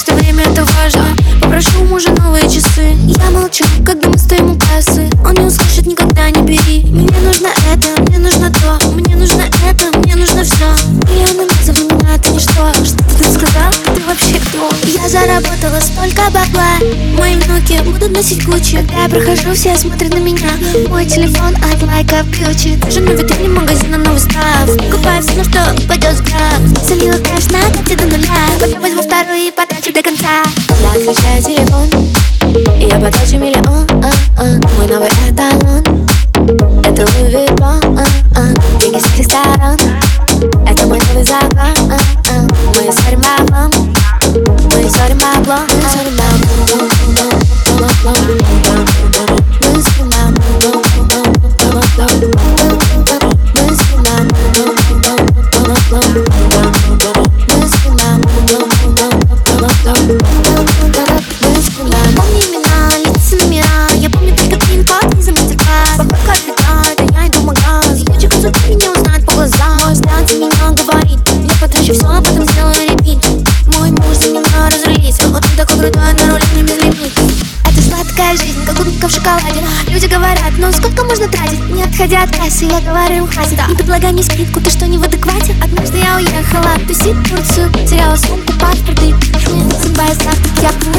время это важно. Попрошу мужа новые часы. Я молчу, когда мы стоим у кассы. Он не услышит никогда, не бери. Мне нужно это, мне нужно то. Мне нужно это, мне нужно все Миллионы за меня это ничто. Что ты сказал? Ты вообще кто? Я заработала столько бабла. Мои внуки будут носить Гуччи Когда я прохожу, все смотрят на меня. Мой телефон от лайка ключи Даже на витрине магазина новый став. Купаю все, что упадет взгляд Залила кэш на карте до нуля. Потом возьму вторую и конца Отключаю телефон. И я потрачу миллион а, а, Мой новый эталон. Это Louis Vuitton а, а, Деньги с всех сторон Это мой новый закон а, а, Мы сорим баблом Мы сорим баблом Мы сорим баблом шоколаде Люди говорят, ну сколько можно тратить? Не отходя от кассы, я говорю, хватит Не предлагай мне скидку, ты что, не в адеквате? Однажды я уехала тусить Турцию. Теряла сумку, паспорт и не забывая завтрак Я плыву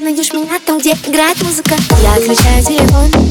на найдешь меня там, где играет музыка. Я отключаю телефон